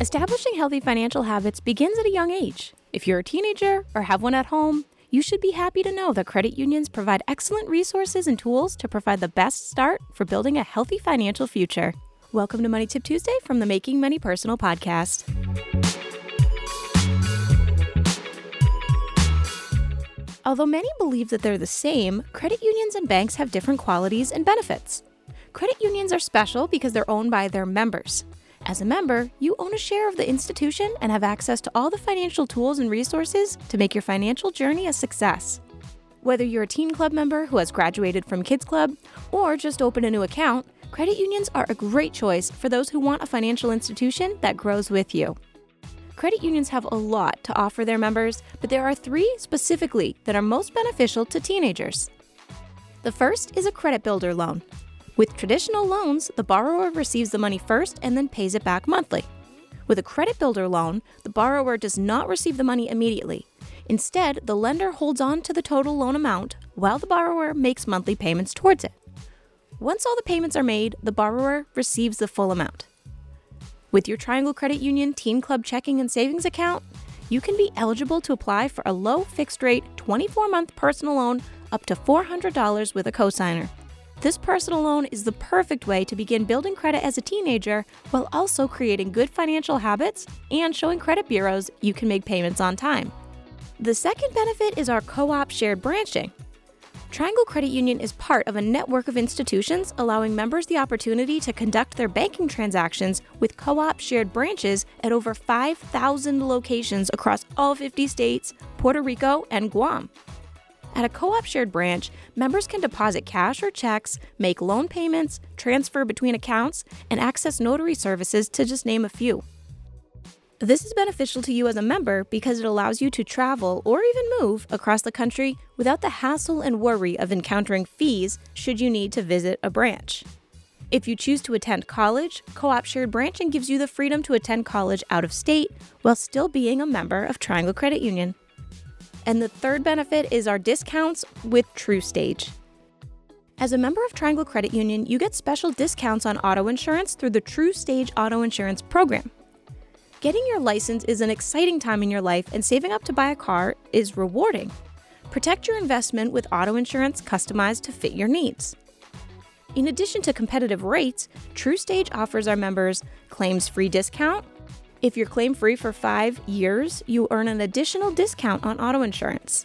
Establishing healthy financial habits begins at a young age. If you're a teenager or have one at home, you should be happy to know that credit unions provide excellent resources and tools to provide the best start for building a healthy financial future. Welcome to Money Tip Tuesday from the Making Money Personal podcast. Although many believe that they're the same, credit unions and banks have different qualities and benefits. Credit unions are special because they're owned by their members. As a member, you own a share of the institution and have access to all the financial tools and resources to make your financial journey a success. Whether you're a teen club member who has graduated from Kids Club or just opened a new account, credit unions are a great choice for those who want a financial institution that grows with you. Credit unions have a lot to offer their members, but there are three specifically that are most beneficial to teenagers. The first is a credit builder loan. With traditional loans, the borrower receives the money first and then pays it back monthly. With a credit builder loan, the borrower does not receive the money immediately. Instead, the lender holds on to the total loan amount while the borrower makes monthly payments towards it. Once all the payments are made, the borrower receives the full amount. With your Triangle Credit Union Teen Club checking and savings account, you can be eligible to apply for a low fixed rate 24 month personal loan up to $400 with a cosigner. This personal loan is the perfect way to begin building credit as a teenager while also creating good financial habits and showing credit bureaus you can make payments on time. The second benefit is our co op shared branching. Triangle Credit Union is part of a network of institutions allowing members the opportunity to conduct their banking transactions with co op shared branches at over 5,000 locations across all 50 states, Puerto Rico, and Guam. At a co op shared branch, members can deposit cash or checks, make loan payments, transfer between accounts, and access notary services, to just name a few. This is beneficial to you as a member because it allows you to travel or even move across the country without the hassle and worry of encountering fees should you need to visit a branch. If you choose to attend college, Co op Shared Branching gives you the freedom to attend college out of state while still being a member of Triangle Credit Union. And the third benefit is our discounts with TruStage. As a member of Triangle Credit Union, you get special discounts on auto insurance through the TruStage Auto Insurance Program. Getting your license is an exciting time in your life, and saving up to buy a car is rewarding. Protect your investment with auto insurance customized to fit your needs. In addition to competitive rates, TruStage offers our members claims free discount, if you're claim free for five years, you earn an additional discount on auto insurance.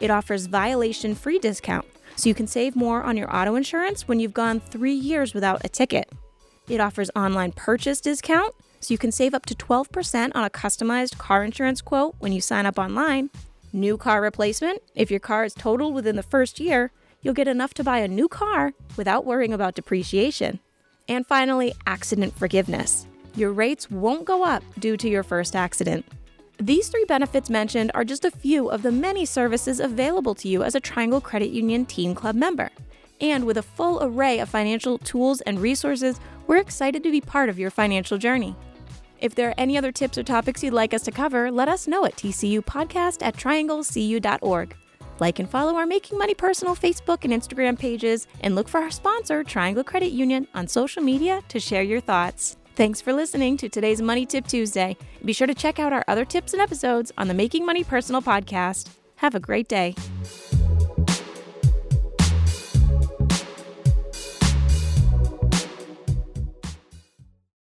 It offers violation free discount, so you can save more on your auto insurance when you've gone three years without a ticket. It offers online purchase discount, so you can save up to 12% on a customized car insurance quote when you sign up online. New car replacement, if your car is totaled within the first year, you'll get enough to buy a new car without worrying about depreciation. And finally, accident forgiveness your rates won't go up due to your first accident. These three benefits mentioned are just a few of the many services available to you as a Triangle Credit Union Teen Club member. And with a full array of financial tools and resources, we're excited to be part of your financial journey. If there are any other tips or topics you'd like us to cover, let us know at tcupodcast at trianglecu.org. Like and follow our Making Money Personal Facebook and Instagram pages, and look for our sponsor, Triangle Credit Union, on social media to share your thoughts. Thanks for listening to today's Money Tip Tuesday. Be sure to check out our other tips and episodes on the Making Money Personal podcast. Have a great day.